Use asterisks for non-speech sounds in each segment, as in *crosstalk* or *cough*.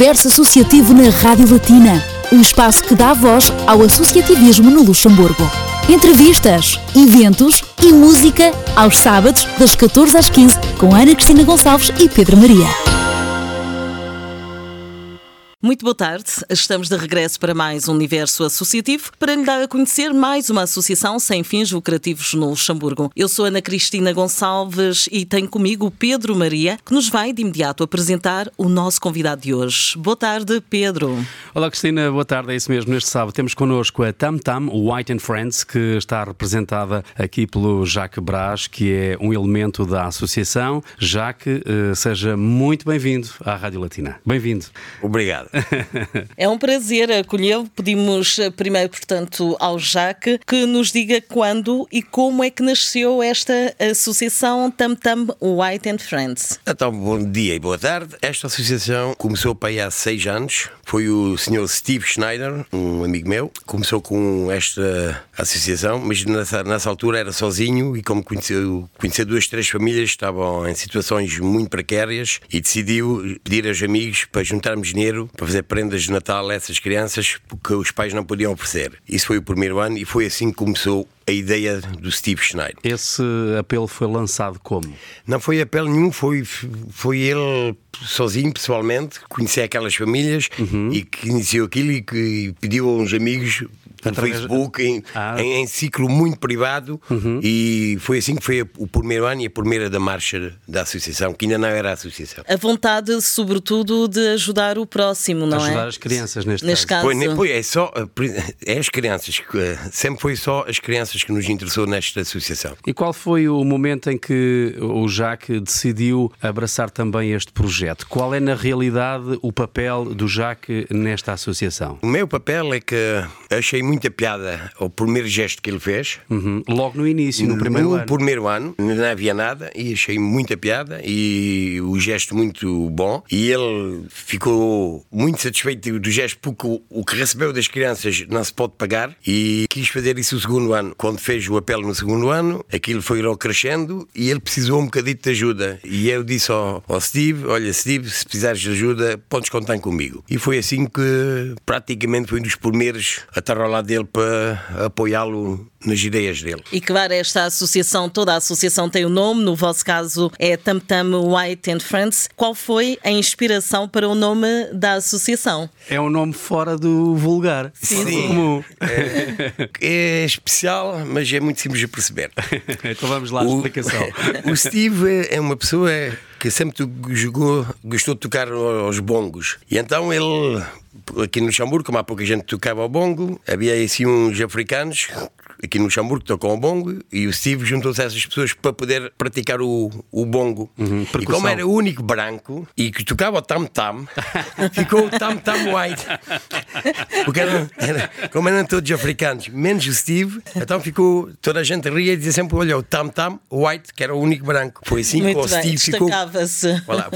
Universo Associativo na Rádio Latina, um espaço que dá voz ao associativismo no Luxemburgo. Entrevistas, eventos e música aos sábados, das 14 às 15, com Ana Cristina Gonçalves e Pedro Maria. Muito boa tarde, estamos de regresso para mais um Universo Associativo para lhe dar a conhecer mais uma associação sem fins lucrativos no Luxemburgo. Eu sou Ana Cristina Gonçalves e tenho comigo o Pedro Maria, que nos vai de imediato apresentar o nosso convidado de hoje. Boa tarde, Pedro. Olá, Cristina, boa tarde. É isso mesmo. Neste sábado temos connosco a Tam Tam White and Friends, que está representada aqui pelo Jacques Brás, que é um elemento da associação. Jacques, eh, seja muito bem-vindo à Rádio Latina. Bem-vindo. Obrigado. É um prazer acolhê-lo. Pedimos eh, primeiro, portanto, ao Jaque que nos diga quando e como é que nasceu esta associação Tam Tam White and Friends. Então, bom dia e boa tarde. Esta associação começou para há seis anos. Foi o senhor Steve Schneider, um amigo meu, começou com esta associação, mas nessa, nessa altura era sozinho e como conheceu, conheceu duas, três famílias que estavam em situações muito precárias e decidiu pedir aos amigos para juntarmos dinheiro para fazer prendas de Natal a essas crianças porque os pais não podiam oferecer. Isso foi o primeiro ano e foi assim que começou a ideia do Steve Schneider. Esse apelo foi lançado como? Não foi apelo nenhum, foi, foi ele sozinho, pessoalmente, conhecer aquelas famílias Uhum. e que iniciou aquilo e que pediu a uns amigos no Através- Facebook, em, Ah. Uhum. em, em ciclo muito privado, e foi assim que foi o primeiro ano e a primeira da marcha da associação, que ainda não era a associação. A vontade, sobretudo, de ajudar o próximo, não Ajudar é? as crianças neste, Neste caso. caso. Foi, nem- foi, é só é as crianças, eh, sempre foi só as crianças que nos interessou nesta associação. E qual foi o momento em que o Jacques decidiu abraçar também este projeto? Qual é, na realidade, o papel do Jacques nesta associação? O meu papel é que achei muita piada ao primeiro gesto que ele fez. Uhum. Logo no início, no primeiro ano. primeiro ano, não havia nada e achei muita piada e o gesto muito bom. E ele ficou muito satisfeito do gesto porque o, o que recebeu das crianças não se pode pagar e quis fazer isso o segundo ano. Quando fez o apelo no segundo ano, aquilo foi ao crescendo e ele precisou um bocadito de ajuda. E eu disse ao, ao Steve: Olha, Steve, se precisares de ajuda, podes contar comigo. E foi assim que praticamente foi um dos primeiros a estar ao lado dele para apoiá-lo nas ideias dele. E claro, esta associação, toda a associação tem o nome, no vosso caso é Tam Tam White and Friends. Qual foi a inspiração para o nome da associação? É um nome fora do vulgar. Sim. Fora do comum. É especial, mas é muito simples de perceber. *laughs* então vamos lá à explicação. *laughs* o Steve é uma pessoa que sempre jogou, gostou de tocar aos bongos. E então ele, aqui no Luxemburgo, como há pouca gente tocava ao bongo, havia assim uns africanos aqui no Luxemburgo que tocam ao bongo e o Steve juntou-se a essas pessoas para poder praticar o, o bongo. e percussão. como era o único branco e que tocava o tam-tam, *laughs* ficou o tam-tam white. Porque eram, era, como eram todos africanos, menos o Steve, então ficou, toda a gente ria e dizia sempre: olha, o Tam Tam White, que era o único branco. Foi assim que o Steve ficou.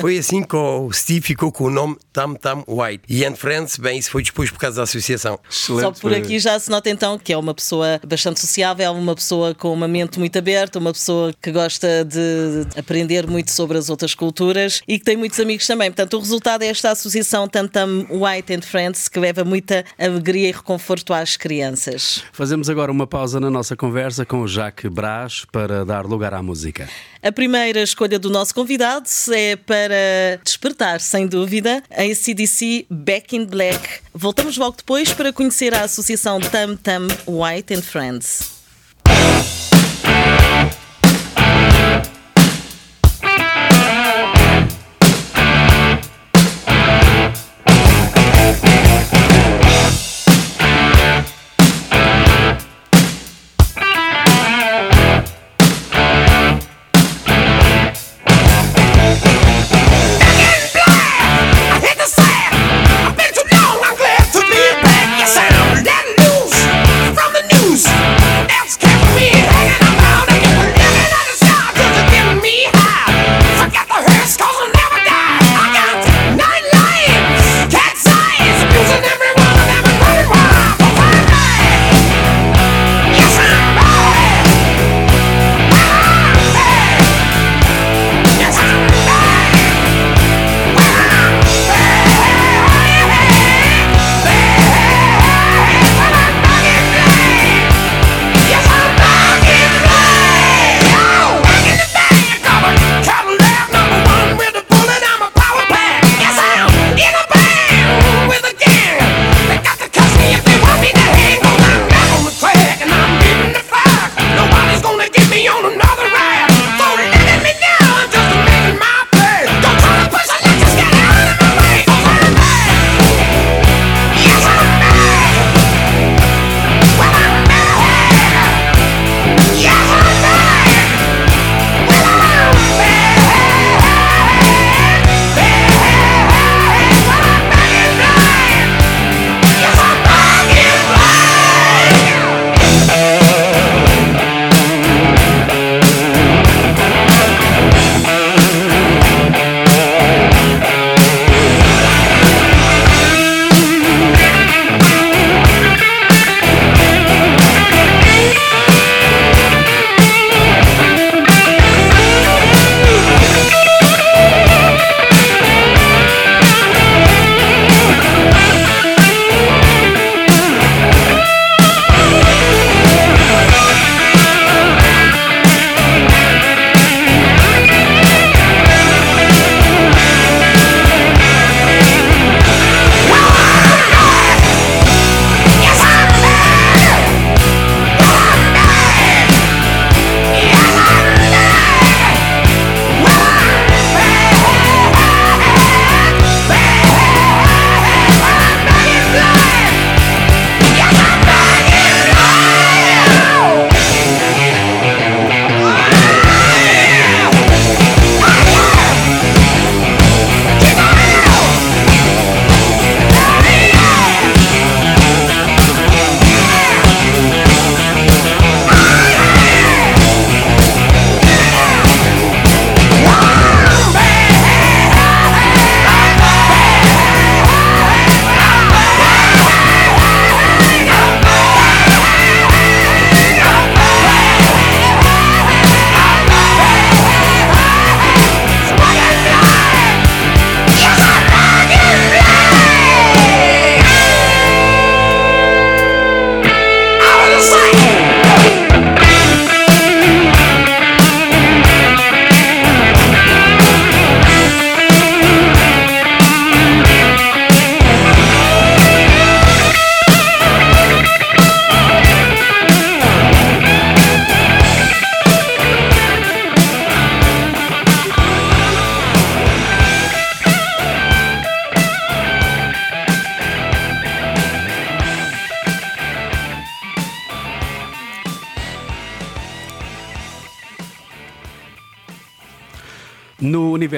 foi assim que o Steve ficou com o nome Tam Tam White. E Anne Friends, bem, isso foi depois por causa da associação. Só Excelente. por aqui já se nota então que é uma pessoa bastante sociável, uma pessoa com uma mente muito aberta, uma pessoa que gosta de aprender muito sobre as outras culturas e que tem muitos amigos também. Portanto, o resultado é esta associação Tam Tam White and Friends que leva muita alegria e reconforto às crianças. Fazemos agora uma pausa na nossa conversa com o Jacques Brás para dar lugar à música. A primeira escolha do nosso convidado é para despertar, sem dúvida, a ACDC Back in Black. Voltamos logo depois para conhecer a associação Tam Tam White and Friends. Dance.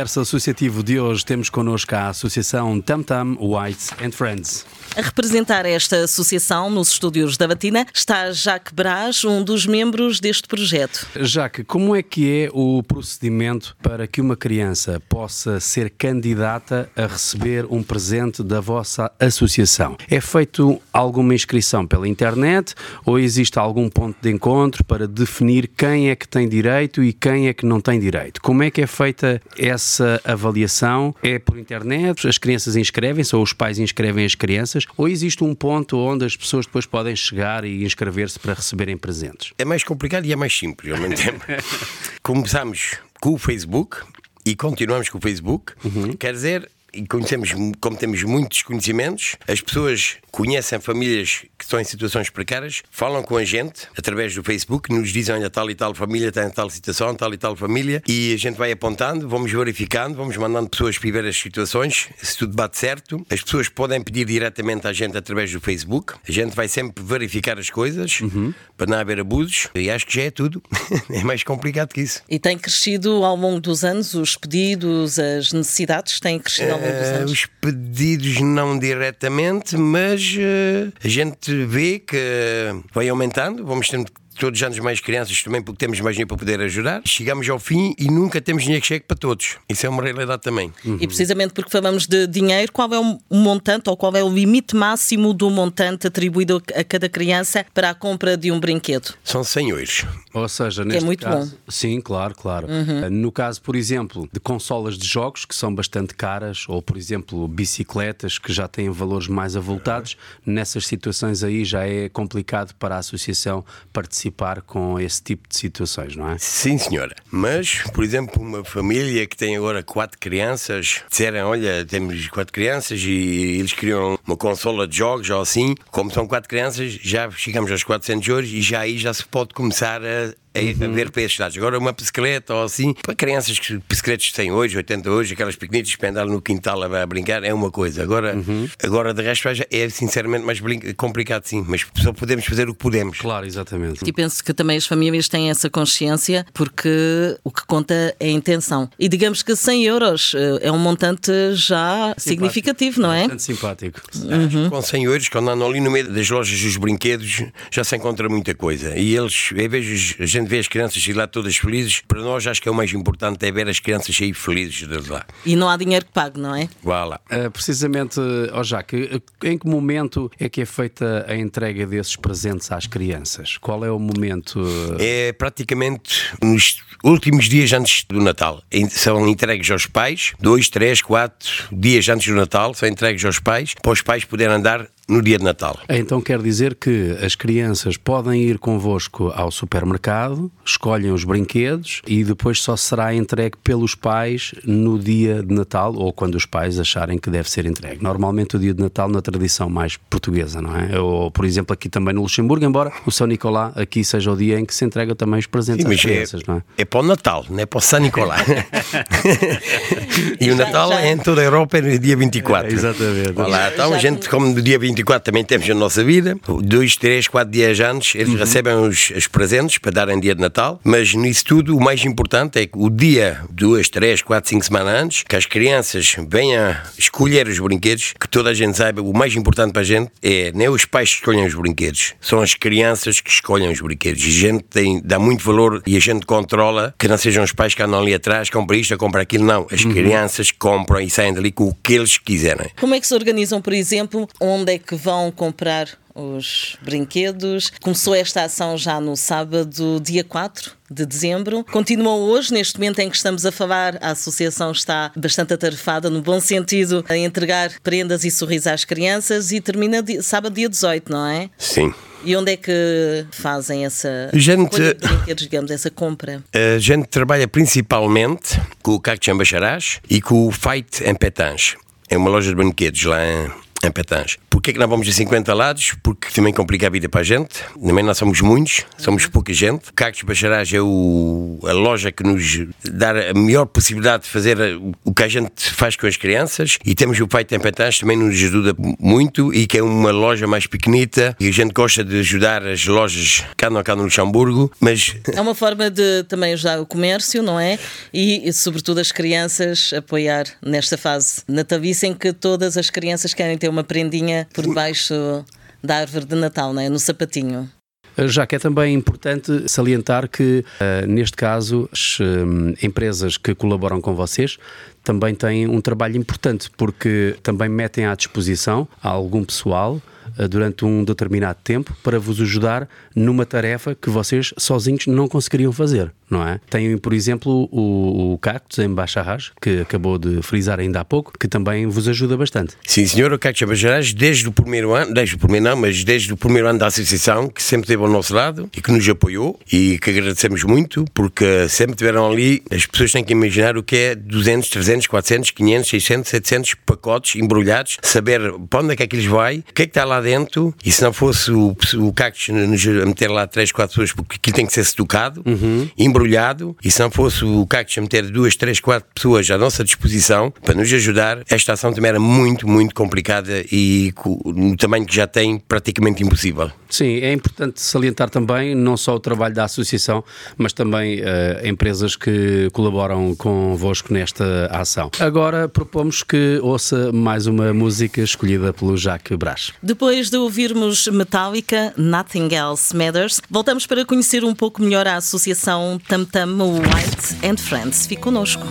Universo associativo de hoje temos connosco a Associação Tam Tam Whites and Friends. A representar esta associação nos estúdios da Batina está Jacques Braz, um dos membros deste projeto. Jaque, como é que é o procedimento para que uma criança possa ser candidata a receber um presente da vossa associação? É feito alguma inscrição pela internet ou existe algum ponto de encontro para definir quem é que tem direito e quem é que não tem direito? Como é que é feita essa avaliação? É por internet? As crianças inscrevem-se ou os pais inscrevem as crianças? Ou existe um ponto onde as pessoas depois podem chegar e inscrever-se para receberem presentes? É mais complicado e é mais simples ao mesmo tempo. *laughs* Começamos com o Facebook e continuamos com o Facebook. Quer dizer, e conhecemos, como temos muitos conhecimentos, as pessoas conhecem famílias que estão em situações precárias, falam com a gente através do Facebook, nos dizem: olha, tal e tal família tem tal situação, tal e tal família, e a gente vai apontando, vamos verificando, vamos mandando pessoas para ver as situações, se tudo bate certo. As pessoas podem pedir diretamente à gente através do Facebook, a gente vai sempre verificar as coisas para não haver abusos, e acho que já é tudo. *laughs* é mais complicado que isso. E tem crescido ao longo dos anos os pedidos, as necessidades têm crescido ao longo Eh, anos. os pedidos não diretamente, mas eh, a gente vê que vai aumentando, vamos tendo todos os anos mais crianças também porque temos mais dinheiro para poder ajudar. Chegamos ao fim e nunca temos dinheiro que chegue para todos. Isso é uma realidade também. E precisamente porque falamos de dinheiro, qual é o montante ou qual é o limite máximo do montante atribuído a cada criança para a compra de um brinquedo? São 100 euros. Ou seja, neste muito caso, bom. Sim, claro, claro. Uh, No caso, por exemplo, de consolas de jogos que são bastante caras, ou por exemplo, bicicletas que já têm valores mais avultados, nessas situações aí já é complicado para a associação participar com esse tipo de situações, não é? Sim, senhora. Mas, por exemplo, uma família que tem agora quatro crianças, disseram: Olha, temos quatro crianças e eles queriam uma consola de jogos ou assim. Como são quatro crianças, já chegamos aos 400 euros e já aí já se pode começar a. A, a ver para esses dados. Agora, uma bicicleta ou assim, para crianças que bicicletas têm hoje, 80 hoje, aquelas pequenitas para andar no quintal a, a brincar, é uma coisa. Agora, agora de resto, é sinceramente mais complicado, sim, mas só podemos fazer o que podemos. Claro, exatamente. E penso que também as famílias têm essa consciência porque o que conta é a intenção. E digamos que 100 euros eh, é um montante já significativo, não é? Bastante simpático. Com 100 euros, quando andam ali no meio das lojas dos brinquedos, já se encontra muita coisa. E eles, em vez de gente ver as crianças sair lá todas felizes, para nós acho que é o mais importante é ver as crianças sair felizes de lá. E não há dinheiro que pague, não é? Vá lá. Uh, precisamente, ó Jaque, em que momento é que é feita a entrega desses presentes às crianças? Qual é o momento? uh, É praticamente nos últimos dias antes do Natal. São entregues aos pais, dois, três, quatro dias antes do Natal, são entregues aos pais, para os pais poderem andar no dia de Natal. Então quer dizer que as crianças podem ir convosco ao supermercado, escolhem os brinquedos e depois só será entregue pelos pais no dia de Natal ou quando os pais acharem que deve ser entregue. Normalmente o dia de Natal na tradição mais portuguesa, não é? Ou, por exemplo, aqui também no Luxemburgo, embora o São Nicolá aqui seja o dia em que se entrega também os presentes Sim, às é, crianças, não é? é para o Natal, não é para o São Nicolás. *laughs* e o Já- Natal já- é em toda a Europa é no dia 24. É, exatamente. Olha lá, então Já a gente, como no dia 24 também temos a nossa vida, dois, três, quatro dias antes, eles Uhum. recebem os, os presentes para darem dia de Natal, mas nisso tudo o mais importante é que o dia, duas, três, quatro, cinco semanas antes, que as crianças venham escolher os brinquedos, que toda a gente saiba, o mais importante para a gente é nem os pais que escolhem os brinquedos, são as crianças que escolhem os brinquedos. E a gente tem, dá muito valor e a gente controla que não sejam os pais que andam ali atrás, compra isto, compra aquilo, não. As crianças compram e saem dali com o que eles quiserem. Como é que se organizam, por exemplo, onde é que vão comprar os brinquedos? Começou esta ação já no sábado, dia 4 de dezembro. Continuam hoje, neste momento em que estamos a falar, a associação está bastante atarefada, no bom sentido, a entregar prendas e sorrisos às crianças e termina sábado, dia 18, não é? Sim. E onde é que fazem essa Gente- digamos, essa compra? A gente trabalha principalmente com o Cacto Ambacharás e com o Fight em Petange. É uma loja de brinquedos lá em, em Petange. Porquê que nós vamos a 50 lados? Porque também complica a vida para a gente. Também nós somos muitos, somos pouca gente. Cactos Bacharás é o, a loja que nos dá a melhor possibilidade de fazer o que a gente faz com as crianças. E temos o Pai Tempestade também nos ajuda muito e que é uma loja mais pequenita e a gente gosta de ajudar as lojas cá no, cá no Luxemburgo, mas É uma forma de também ajudar o comércio, não é? E, e, sobretudo, as crianças apoiar nesta fase natalícia em que todas as crianças querem ter uma prendinha por debaixo da árvore de Natal, não é? No sapatinho. Já que é também importante salientar que, eh, neste caso, as hum, empresas que colaboram com vocês também têm um trabalho importante, porque também metem à disposição algum pessoal eh, durante um determinado tempo para vos ajudar numa tarefa que vocês sozinhos não conseguiriam fazer, não é? Tem, por exemplo, o, o Cactus em Bacharrage, que acabou de frisar ainda há pouco, que também vos ajuda bastante. Sim, senhor, o Cactos Bajarais, desde o primeiro ano, desde o primeiro não, mas desde o primeiro ano da associação, que sempre esteve ao nosso lado e que nos apoiou e que agradecemos muito, porque sempre tiveram ali, as pessoas têm que imaginar o que é 200, 300, 400, 500, 600, 700 pacotes embrulhados, saber para onde é que aquilo vai, o que é que está lá dentro, e se não fosse o, o Cactus nos a meter lá 3, 4 pessoas, porque aquilo tem que ser estocado, embrulhado, e se não fosse o Cactus a meter 2, 3, 4 pessoas à nossa disposição para nos ajudar, esta ação também era muito, muito complicada e no tamanho que já tem, praticamente impossível. Sim, é importante salientar também não só o trabalho da associação, mas também eh, empresas que colaboram convosco nesta ação. Agora propomos que ouça mais uma música escolhida pelo Jacques Brás. Depois de ouvirmos Metallica, Nothing Else Matters, voltamos para conhecer um pouco melhor a associação Tam Tam White and Friends. Fique connosco.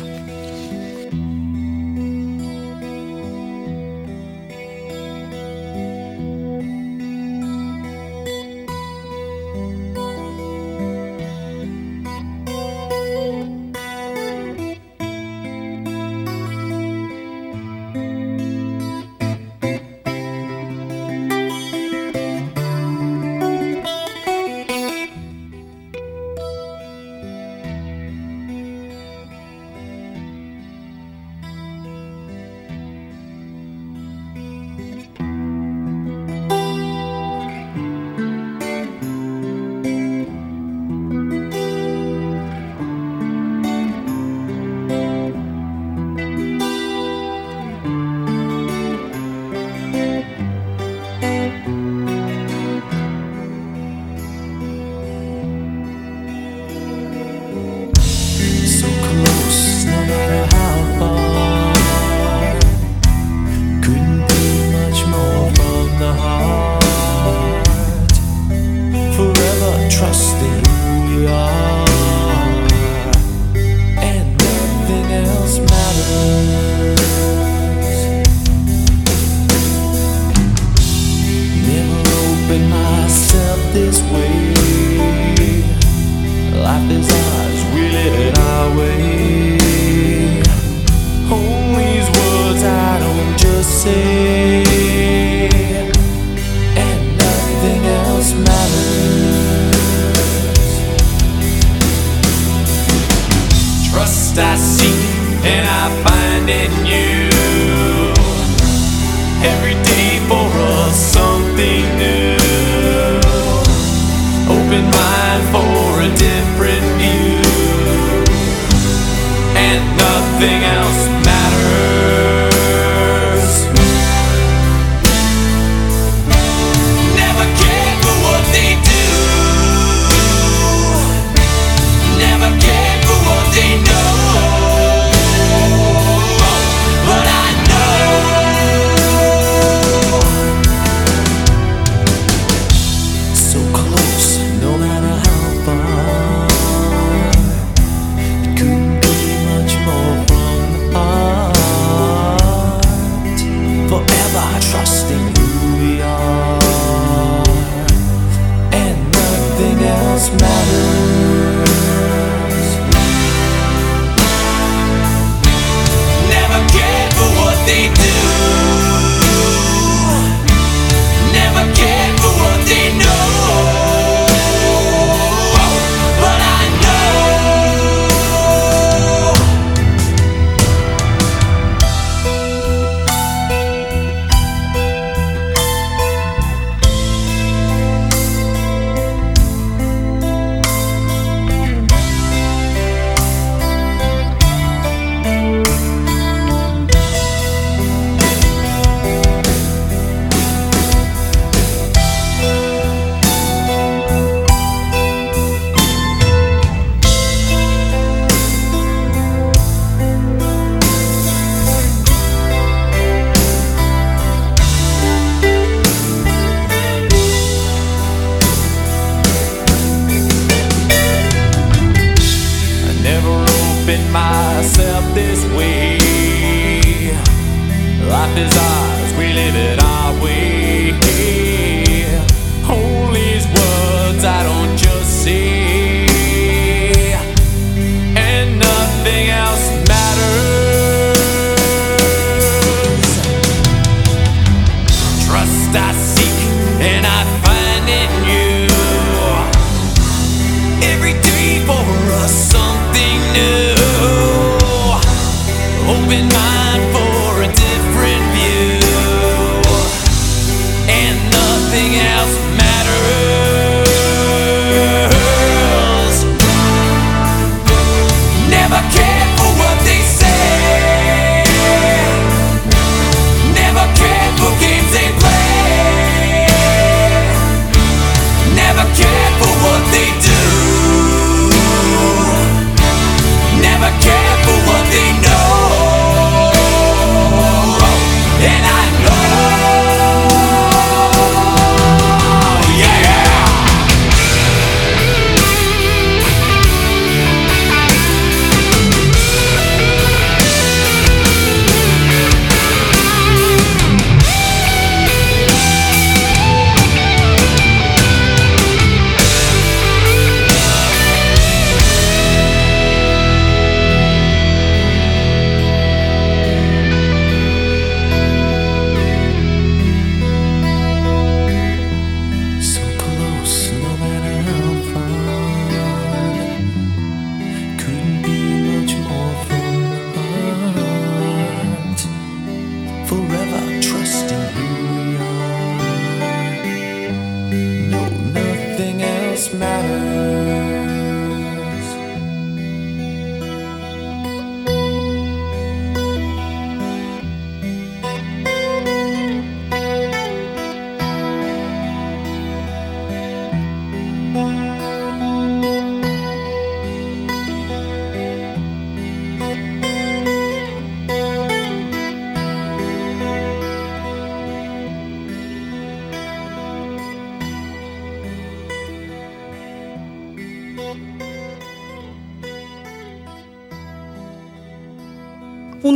mind for a different view and nothing else.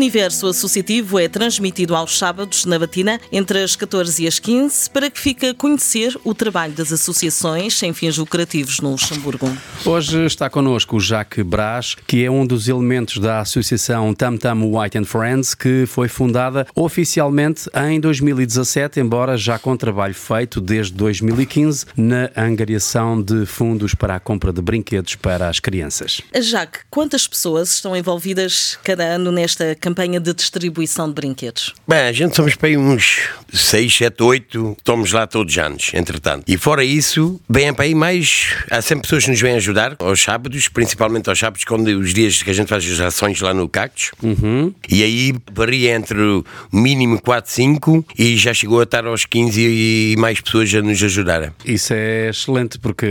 Universo Associativo é transmitido aos sábados na Batina entre as 14 e as 15 para que fique a conhecer o trabalho das associações sem fins lucrativos no Luxemburgo. Hoje está connosco o Jacques Brás, que é um dos elementos da associação Tam Tam White and Friends, que foi fundada oficialmente em 2017, embora já com trabalho feito desde 2015 na angariação de fundos para a compra de brinquedos para as crianças. Jaque, quantas pessoas estão envolvidas cada ano nesta campanha de distribuição de brinquedos? Bem, a gente somos para aí uns 6, 7, 8, estamos lá todos os anos, entretanto. E fora isso, vêm para aí mais. Há sempre pessoas que nos vêm ajudar aos sábados, principalmente aos sábados, quando os dias que a gente faz as ações lá no Cactos. E aí varia entre o mínimo 4, 5 e já chegou a estar aos 15 e mais pessoas a nos ajudarem. Isso é excelente porque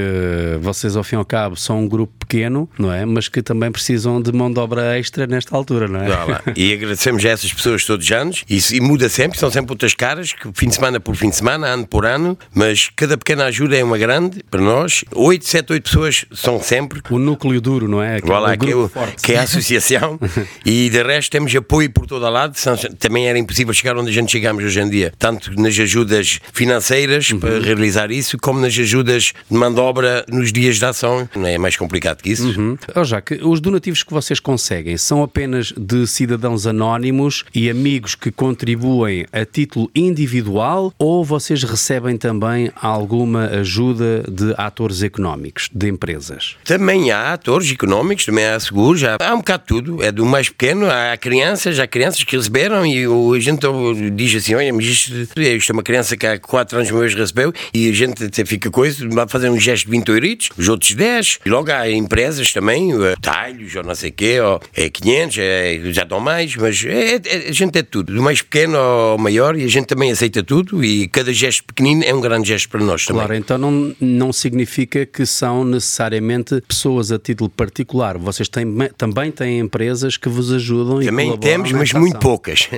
vocês, ao fim e ao cabo, são um grupo pequeno, não é? Mas que também precisam de mão de obra extra nesta altura, não é? E *laughs* agradecemos a essas pessoas todos os anos. Isso, e muda sempre, são sempre outras caras, que fim de semana por fim de semana, ano por ano. Mas cada pequena ajuda é uma grande para nós. 8, 7, 8 pessoas são sempre. O núcleo duro, não é? Aquele lá, que, é que é a associação. *laughs* e de resto temos apoio por todo lado. Também era impossível chegar onde a gente chegamos hoje em dia. Tanto nas ajudas financeiras Uhum. para realizar isso, como nas ajudas de mão de obra nos dias de ação. Não é mais complicado que isso. Hum. Oh, Jacques, os donativos que vocês conseguem são apenas de cidadãos anónimos e amigos que contribuem a título individual ou vocês recebem também alguma ajuda de atores económicos, de empresas? Também há atores económicos, também há seguros, há, há um bocado de tudo. É do mais pequeno, há crianças, há crianças que receberam e a gente diz assim: olha, mas isto, isto é uma criança que há 4 anos meus recebeu e a gente até fica coisa, vai fazer um gesto de 20 euritos, os outros 10. E logo há empresas também, eh, talhos ou não sei o quê, ou é 500, é, já dão mais, mas é, é- a gente é tudo, do mais pequeno ao maior e a gente também aceita tudo e cada gesto pequenino é um grande gesto para nós também. Claro, então não, não significa que são necessariamente pessoas a título particular. Vocês têm, também têm empresas que vos ajudam e Também temos, mas muito poucas.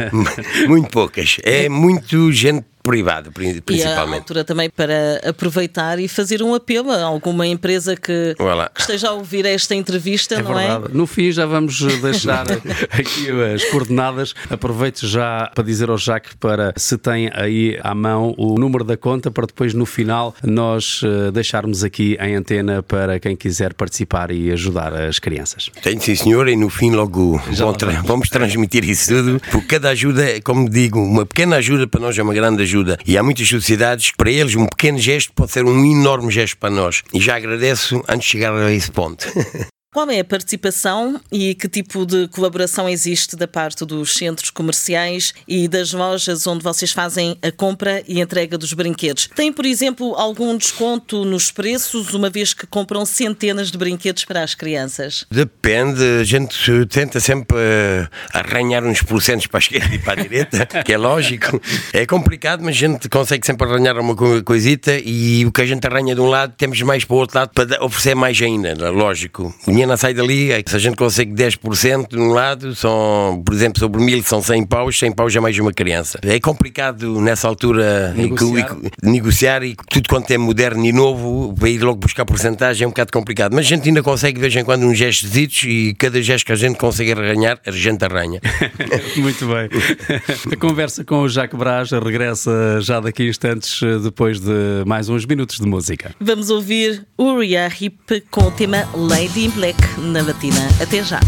*laughs* muito poucas. É *laughs* muito gente privado, pri- E é a principalmente. altura também para aproveitar e fazer um apelo a alguma empresa que, Voilà. que esteja a ouvir esta entrevista, É não verdade. No fim, já vamos deixar *laughs* aqui as coordenadas. Aproveito já para dizer ao Jacques para se tem aí à mão o número da conta para depois no final nós eh, deixarmos aqui em antena para quem quiser participar e ajudar as crianças. Tenho sim, senhor, e no fim logo lá tra- vamos. vamos transmitir isso tudo, porque cada ajuda, como digo, uma pequena ajuda para nós é uma grande ajuda. E há muitas sociedades que para eles um pequeno gesto pode ser um enorme gesto para nós. E já agradeço antes de chegar a esse ponto. *laughs* Qual é a participação e que tipo de colaboração existe da parte dos centros comerciais e das lojas onde vocês fazem a compra e entrega dos brinquedos? Tem, por exemplo, algum desconto nos preços, uma vez que compram centenas de brinquedos para as crianças? Depende, a gente tenta sempre eh, arranhar uns porcentos para a esquerda e para a direita, *laughs* que é lógico. É complicado, mas a gente consegue sempre arranhar uma co- coisita e o que a gente arranha de um lado, temos mais para o outro lado para oferecer mais ainda, lógico. Dinheiro não sai dali, se a gente consegue 10% de um lado, são, por exemplo, sobre mil são 100 paus, 100 paus é mais uma criança. É complicado nessa altura que Negociar. negociar e tudo quanto é moderno e novo, para ir logo buscar porcentagem é um bocado complicado. Mas a gente ainda consegue de vez em quando uns gestos e cada gesto que a gente consegue arranhar, a gente arranha. *laughs* Muito bem. *laughs* A conversa com o Jacques Braz regressa já daqui a instantes, depois de mais uns minutos de música. Vamos ouvir Uriah Heep com o tema Lady in Black na batina. Até já.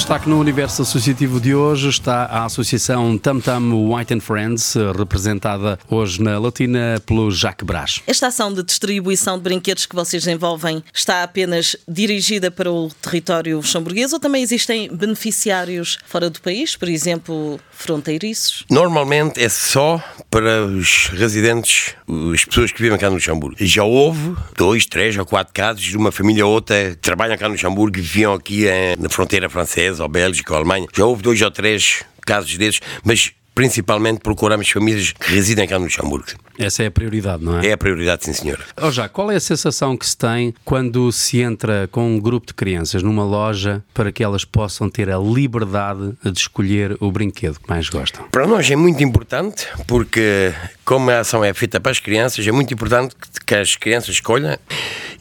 Destaque no universo associativo de hoje está a Associação Tam Tam White and Friends, representada hoje na Latina pelo Jacques Brás. Esta ação de distribuição de brinquedos que vocês desenvolvem está apenas dirigida para o território luxemburguês ou também existem beneficiários fora do país, por exemplo, fronteiriços? Normalmente é só para os residentes, as pessoas que vivem cá no Luxemburgo. Já houve dois, três ou quatro casos de uma família ou outra que trabalham cá no Luxemburgo e viviam aqui eh, na fronteira francesa, ou Bélgica, ou Alemanha. Já houve dois ou três casos desses, mas principalmente procuramos famílias que residem cá no Luxemburgo. Essa é a prioridade, não é? É a prioridade, sim, senhora. Oh, já, qual é a sensação que se tem quando se entra com um grupo de crianças numa loja para que elas possam ter a liberdade de escolher o brinquedo que mais gostam? Para nós é muito importante, porque como a ação é feita para as crianças, é muito importante que as crianças escolham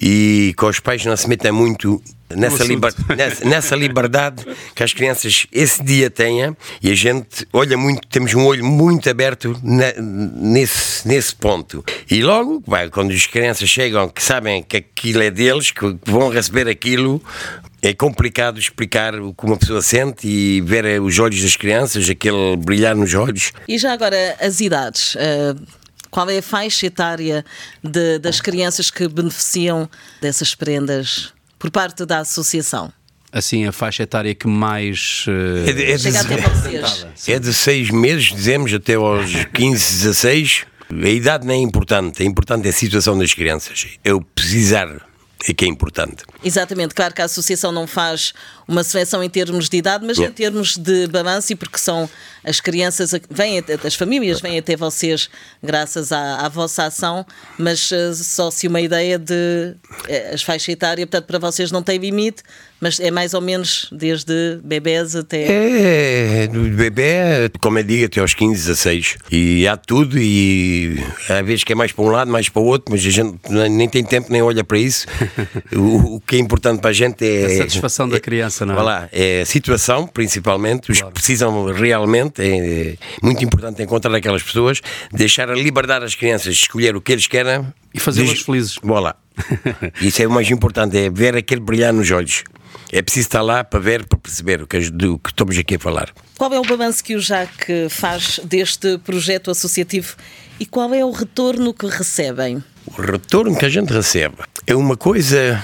e que os pais não se metam muito nessa, liber- nessa, nessa liberdade que as crianças esse dia tenham e a gente olha muito, temos um olho muito aberto na- nesse, nesse ponto. E logo, quando as crianças chegam, que sabem que aquilo é deles, que vão receber aquilo, é complicado explicar o que uma pessoa sente e ver os olhos das crianças, aquele brilhar nos olhos. E já agora as idades. ah, qual é a faixa etária de- das crianças que beneficiam dessas prendas por parte da associação? Assim, a faixa etária que mais. eh, É de, é de- Chega até vocês. é de seis meses, dizemos, até aos *laughs* 15, 16. A idade não é importante, é importante é a situação das crianças. É o precisar é que é importante. Exatamente, claro que a associação não faz uma seleção em termos de idade, mas em termos de balanço, e porque são as crianças, vêm as famílias vêm até vocês graças à, à vossa ação, mas eh, só se uma ideia de eh, as faixa etária, portanto, para vocês não tem limite, mas é mais ou menos desde bebés até. É, do bebê, como eu digo, até aos 15, 16. E há tudo, e há vezes que é mais para um lado, mais para o outro, mas a gente nem tem tempo, nem olha para isso. *laughs* O, o que é importante para a gente é. A satisfação da criança, não é? Vá lá, é a situação, principalmente, os que precisam realmente, é muito importante encontrar aquelas pessoas, deixar a liberdade às crianças de escolher o que eles querem E fazê-las felizes. Vá lá. *laughs* Isso é o mais importante, é ver aquele brilhar nos olhos. É preciso estar lá para ver, para perceber o que, do que estamos aqui a falar. Qual é o balanço que o Jaque faz deste projeto associativo e qual é o retorno que recebem? O retorno que a gente recebe é uma coisa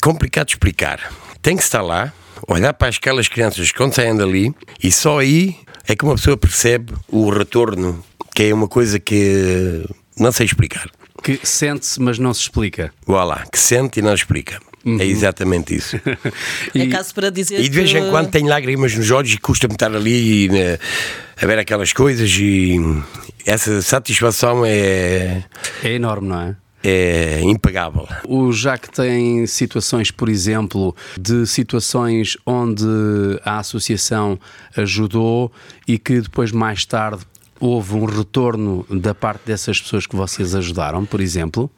complicada de explicar. Tem que estar lá, olhar para aquelas crianças quando saem dali e só aí é que uma pessoa percebe o retorno, que é uma coisa que não sei explicar. Que sente-se, mas não se explica. Vá lá, que sente e não explica. É exatamente isso. *laughs* É caso para dizer E de vez que... em quando tenho lágrimas nos olhos e custa-me estar ali né, a ver aquelas coisas e essa satisfação é, É enorme, não é? é impagável. O Jacques tem situações, por exemplo, de situações onde a associação ajudou e que depois, mais tarde, houve um retorno da parte dessas pessoas que vocês ajudaram, por exemplo.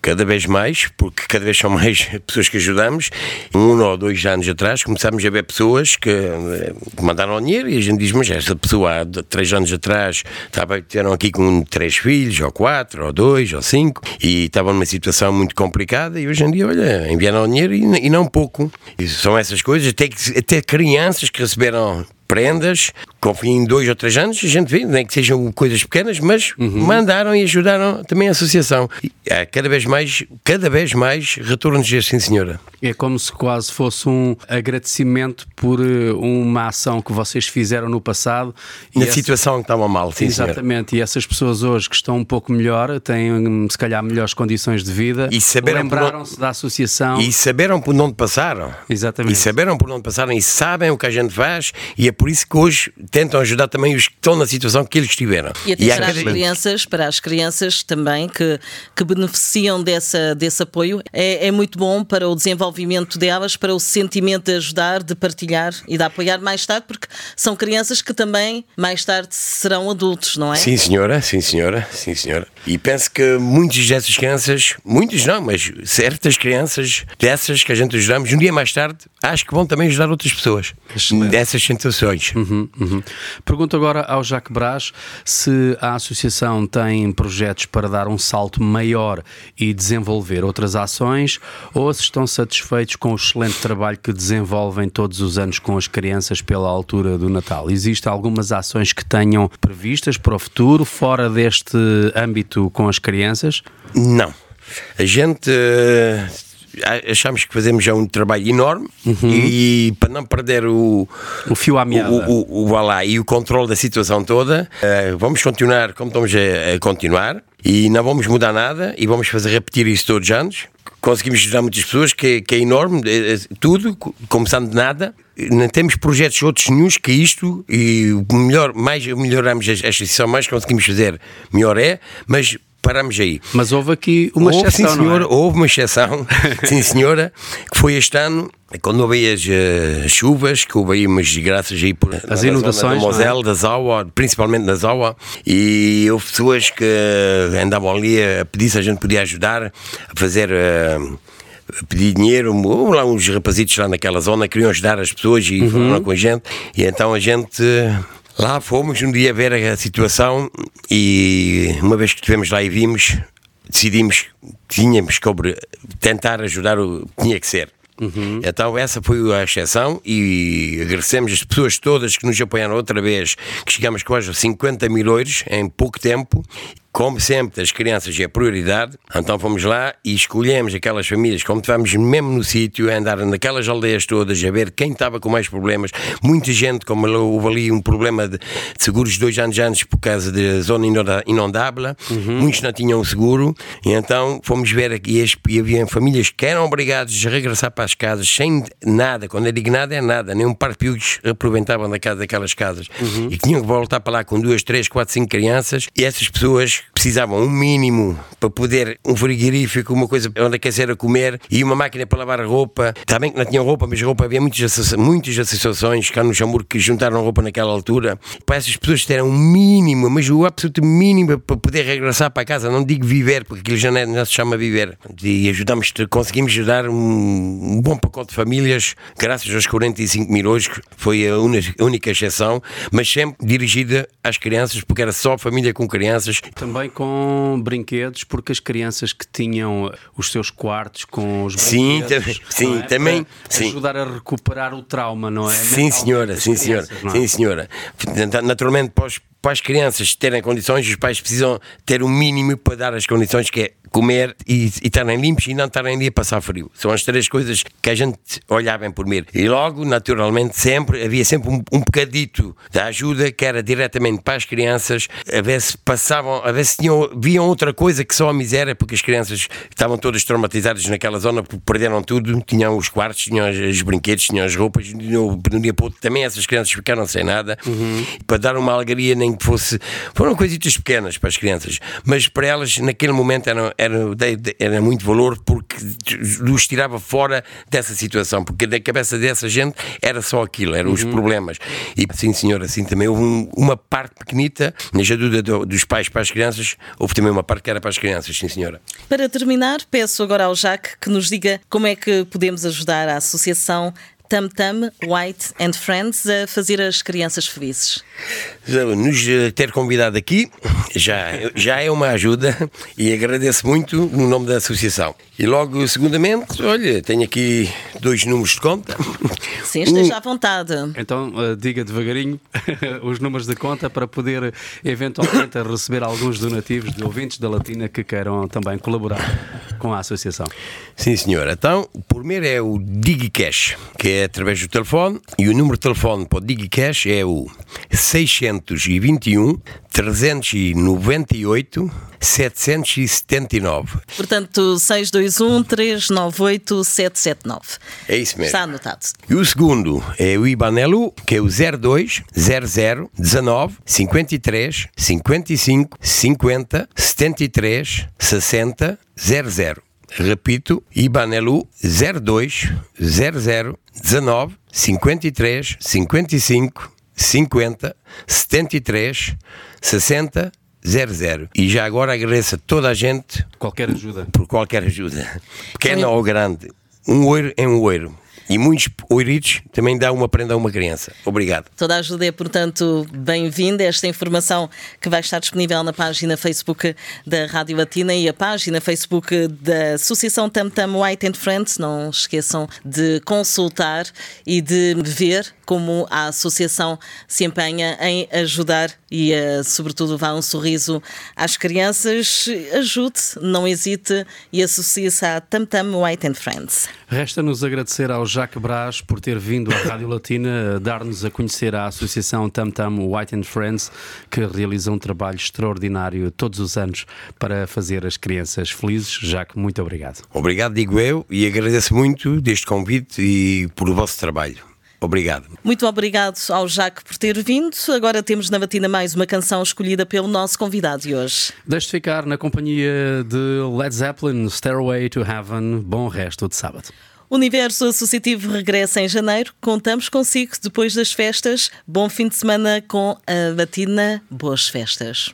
Cada vez mais, porque cada vez são mais *laughs* pessoas que ajudamos. Um ou dois anos atrás começámos a ver pessoas que, eh, mandaram dinheiro e a gente diz: Mas esta pessoa há três anos atrás estava, tiveram aqui com três filhos, ou quatro, ou dois, ou cinco, e estavam numa situação muito complicada. E hoje em dia, olha, enviaram dinheiro e, e não pouco. E são essas coisas, até, até crianças que receberam prendas, confio em dois ou três anos, a gente vê, nem que sejam coisas pequenas, mas mandaram e ajudaram também a associação. E há cada vez mais, cada vez mais retornos de sim senhora. É como se quase fosse um agradecimento por eh, uma ação que vocês fizeram no passado. Na essa- situação que estava mal, sim senhora. Exatamente, e essas pessoas hoje que estão um pouco melhor, têm hum, se calhar melhores condições de vida, E lembraram-se da associação. E saberam por onde passaram. Exatamente. E saberam por onde passaram e sabem o que a gente faz e é por isso que hoje tentam ajudar também os que estão na situação que eles estiveram. E até há para as crianças, para as crianças também que, que beneficiam dessa, desse apoio, é, é muito bom para o desenvolvimento delas, para o sentimento de ajudar, de partilhar e de apoiar mais tarde, porque são crianças que também mais tarde serão adultos, não é? Sim, senhora, sim, senhora, sim, senhora. E penso que muitas dessas crianças, muitas não, mas certas crianças dessas que a gente ajudamos, um dia mais tarde, acho que vão também ajudar outras pessoas. Excelente. Dessas situa- Uhum, uhum. Pergunto agora ao Jacques Brás se a associação tem projetos para dar um salto maior e desenvolver outras ações ou se estão satisfeitos com o excelente trabalho que desenvolvem todos os anos com as crianças pela altura do Natal. Existem algumas ações que tenham previstas para o futuro, fora deste âmbito com as crianças? Não. A gente eh, achamos que fazemos já um trabalho enorme e, para não perder o, O fio à meada. o, o, o lá, e o controle da situação toda, eh, vamos continuar como estamos a, a continuar e não vamos mudar nada e vamos fazer repetir isso todos os anos. Conseguimos ajudar muitas pessoas, que, que é enorme, eh, eh, tudo, co- começando de nada. Não temos projetos outros nenhums que isto e o melhor, mais melhoramos a a instituição, mais conseguimos fazer, melhor é, mas paramos aí. Mas houve aqui uma houve, exceção, sim, não é? senhora, houve uma exceção, *laughs* sim senhora, que foi este ano, quando houve as eh, chuvas, que houve aí umas desgraças aí por As na inundações, do é? Moselle, da Zaua, principalmente na Zaua, e houve pessoas que andavam ali a pedir se a gente podia ajudar a fazer. a pedir dinheiro, ou lá uns rapazitos lá naquela zona queriam ajudar as pessoas e Uhum. falaram com a gente, e então a gente lá fomos um dia ver a situação e uma vez que estivemos lá e vimos, decidimos que tínhamos que tentar ajudar o que tinha que ser. Então essa foi a exceção e agradecemos as pessoas todas que nos apoiaram outra vez, que chegamos quase a 50 mil euros em pouco tempo. Como sempre, as crianças é prioridade, então fomos lá e escolhemos aquelas famílias, como estivemos mesmo no sítio, a andar naquelas aldeias todas, a ver quem estava com mais problemas. Muita gente, como houve ali um problema de, seguros dois anos antes por causa da zona inundável, muitos não tinham seguro, e então fomos ver aqui, e e havia famílias que eram obrigadas a regressar para as casas sem nada, quando eu digo nada é nada, nem um par de piugos aproveitavam da casa daquelas casas, e que tinham que voltar para lá com duas, três, quatro, cinco crianças, e essas pessoas precisavam um mínimo para poder, um frigorífico, uma coisa onde aquecer a comer, e uma máquina para lavar a roupa, está bem que não tinham roupa, mas roupa havia muitas, muitas associações cá no Xamur que juntaram roupa naquela altura, para essas pessoas terem um mínimo, mas o absoluto mínimo para poder regressar para casa, não digo viver, porque aquilo já não, é- não se chama viver, e ajudamos, conseguimos ajudar um, um bom pacote de famílias, graças aos 45 mil hoje, que foi a única exceção, mas sempre dirigida às crianças, porque era só família com crianças, com brinquedos, porque as crianças que tinham os seus quartos com os Sim, brinquedos, tam- sim, é? também, sim. ajudar a recuperar o trauma, não é? Sim, senhora, sim, senhora, é? sim, senhora. Naturalmente, os- para as crianças terem condições, os pais precisam ter um mínimo para dar as condições, que é comer e, e estarem limpos e não estarem ali a passar frio. São as três coisas que a gente olhava por mim. E logo, naturalmente, sempre havia sempre um, um bocadito da ajuda que era diretamente para as crianças, a ver se passavam, a ver se tinham, viam outra coisa que só a miséria, porque as crianças estavam todas traumatizadas naquela zona, porque perderam tudo, tinham os quartos, tinham os, os brinquedos, tinham as roupas, o outro também essas crianças ficaram sem nada, para dar uma alegria, nem que fosse. Foram coisitas pequenas para as crianças, mas para elas, naquele momento, era, era, era muito valor, porque os tirava fora dessa situação, porque da cabeça dessa gente era só aquilo, eram os problemas. E sim, senhor, assim também houve um- uma parte pequenita, na ajuda do- dos pais para as crianças, houve também uma parte que era para as crianças, sim, senhora. Para terminar, peço agora ao Jacques que nos diga como é que podemos ajudar a associação Tam Tam White and Friends a fazer as crianças felizes. Nos eh, ter convidado aqui já, já é uma ajuda e agradeço muito no nome da associação. E logo, segundamente, olha, tenho aqui dois números de conta. Sim, esteja à vontade. Então, eh, diga devagarinho *laughs* os números de conta para poder eventualmente receber alguns donativos de ouvintes da Latina que queiram também colaborar com a associação. Sim, senhor. Então, o primeiro é o DigiCash, que é através do telefone, e o número de telefone para o DigiCash é o 621 398 779. Portanto, 621 398 779. É isso mesmo. Está anotado. E o segundo é o Ibanelu, que é o 02 00 19 53 55 50 73 60 00. Repito, Ibanelu 02 00 19 53 55 50 73 60 00. E já agora agradeço a toda a gente Qualquer ajuda. por qualquer ajuda, pequena ou grande. Um ouro é um ouro. E muitos ouritos também dá uma prenda a uma criança. Obrigado. Toda a ajuda é, portanto, bem-vinda. Esta informação que vai estar disponível na página Facebook da Rádio Latina e a página Facebook da Associação Tam Tam White and Friends. Não esqueçam de consultar e de ver como a associação se empenha em ajudar e, eh, sobretudo, vá um sorriso às crianças. Ajude, não hesite e associe-se a Tam Tam White and Friends. Resta-nos agradecer ao Jacques Brás por ter vindo à Rádio Latina dar-nos a conhecer a Associação Tam Tam White and Friends, que realiza um trabalho extraordinário todos os anos para fazer as crianças felizes. Jacques, muito obrigado. Obrigado, digo eu, e agradeço muito deste convite e por o vosso trabalho. Obrigado. Muito obrigado ao Jacques por ter vindo. Agora temos na batina mais uma canção escolhida pelo nosso convidado de hoje. Deixe-te ficar na companhia de Led Zeppelin, Stairway to Heaven. Bom resto de sábado. O Universo Associativo regressa em janeiro. Contamos consigo depois das festas. Bom fim de semana com a batina. Boas festas.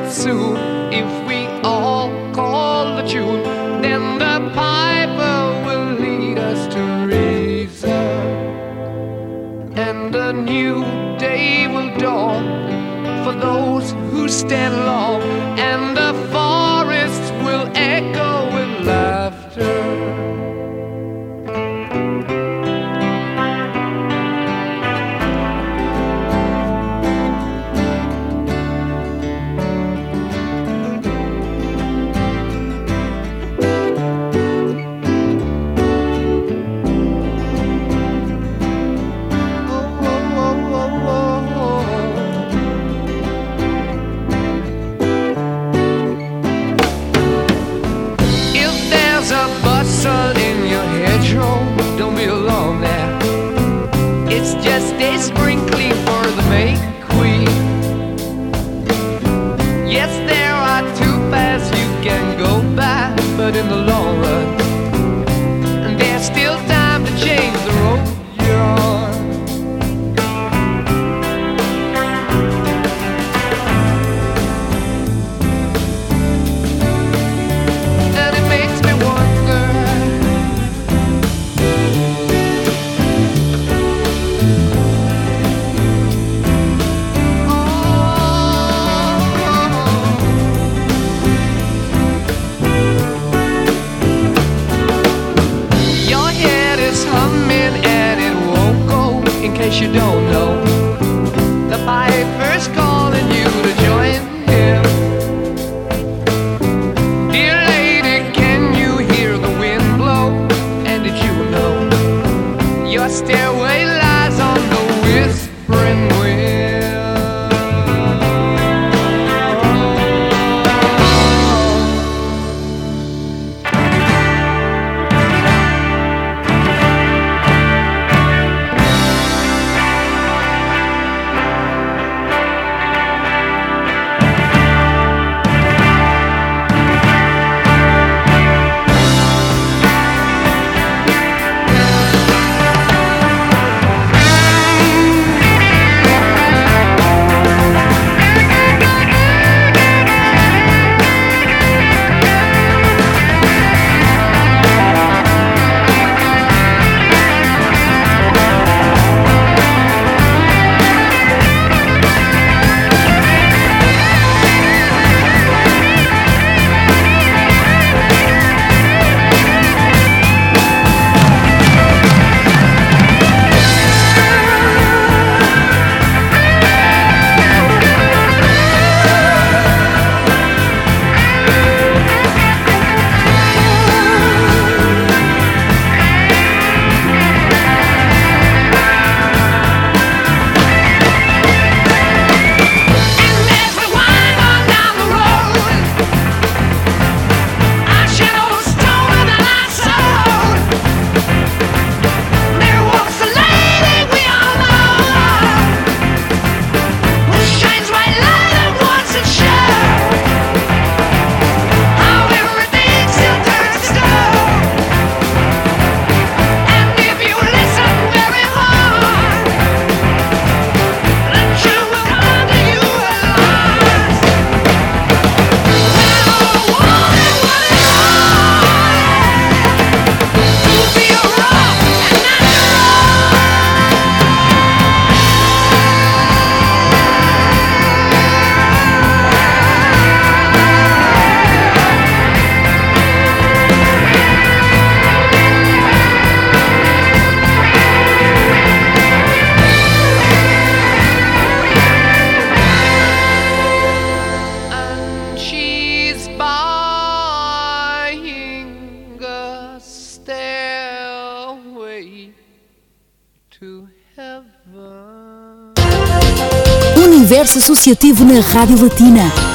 That soon, if we all call the tune, then the piper will lead us to reason. And a new day will dawn for those who stand long, and you don't. Universo Associativo na Rádio Latina.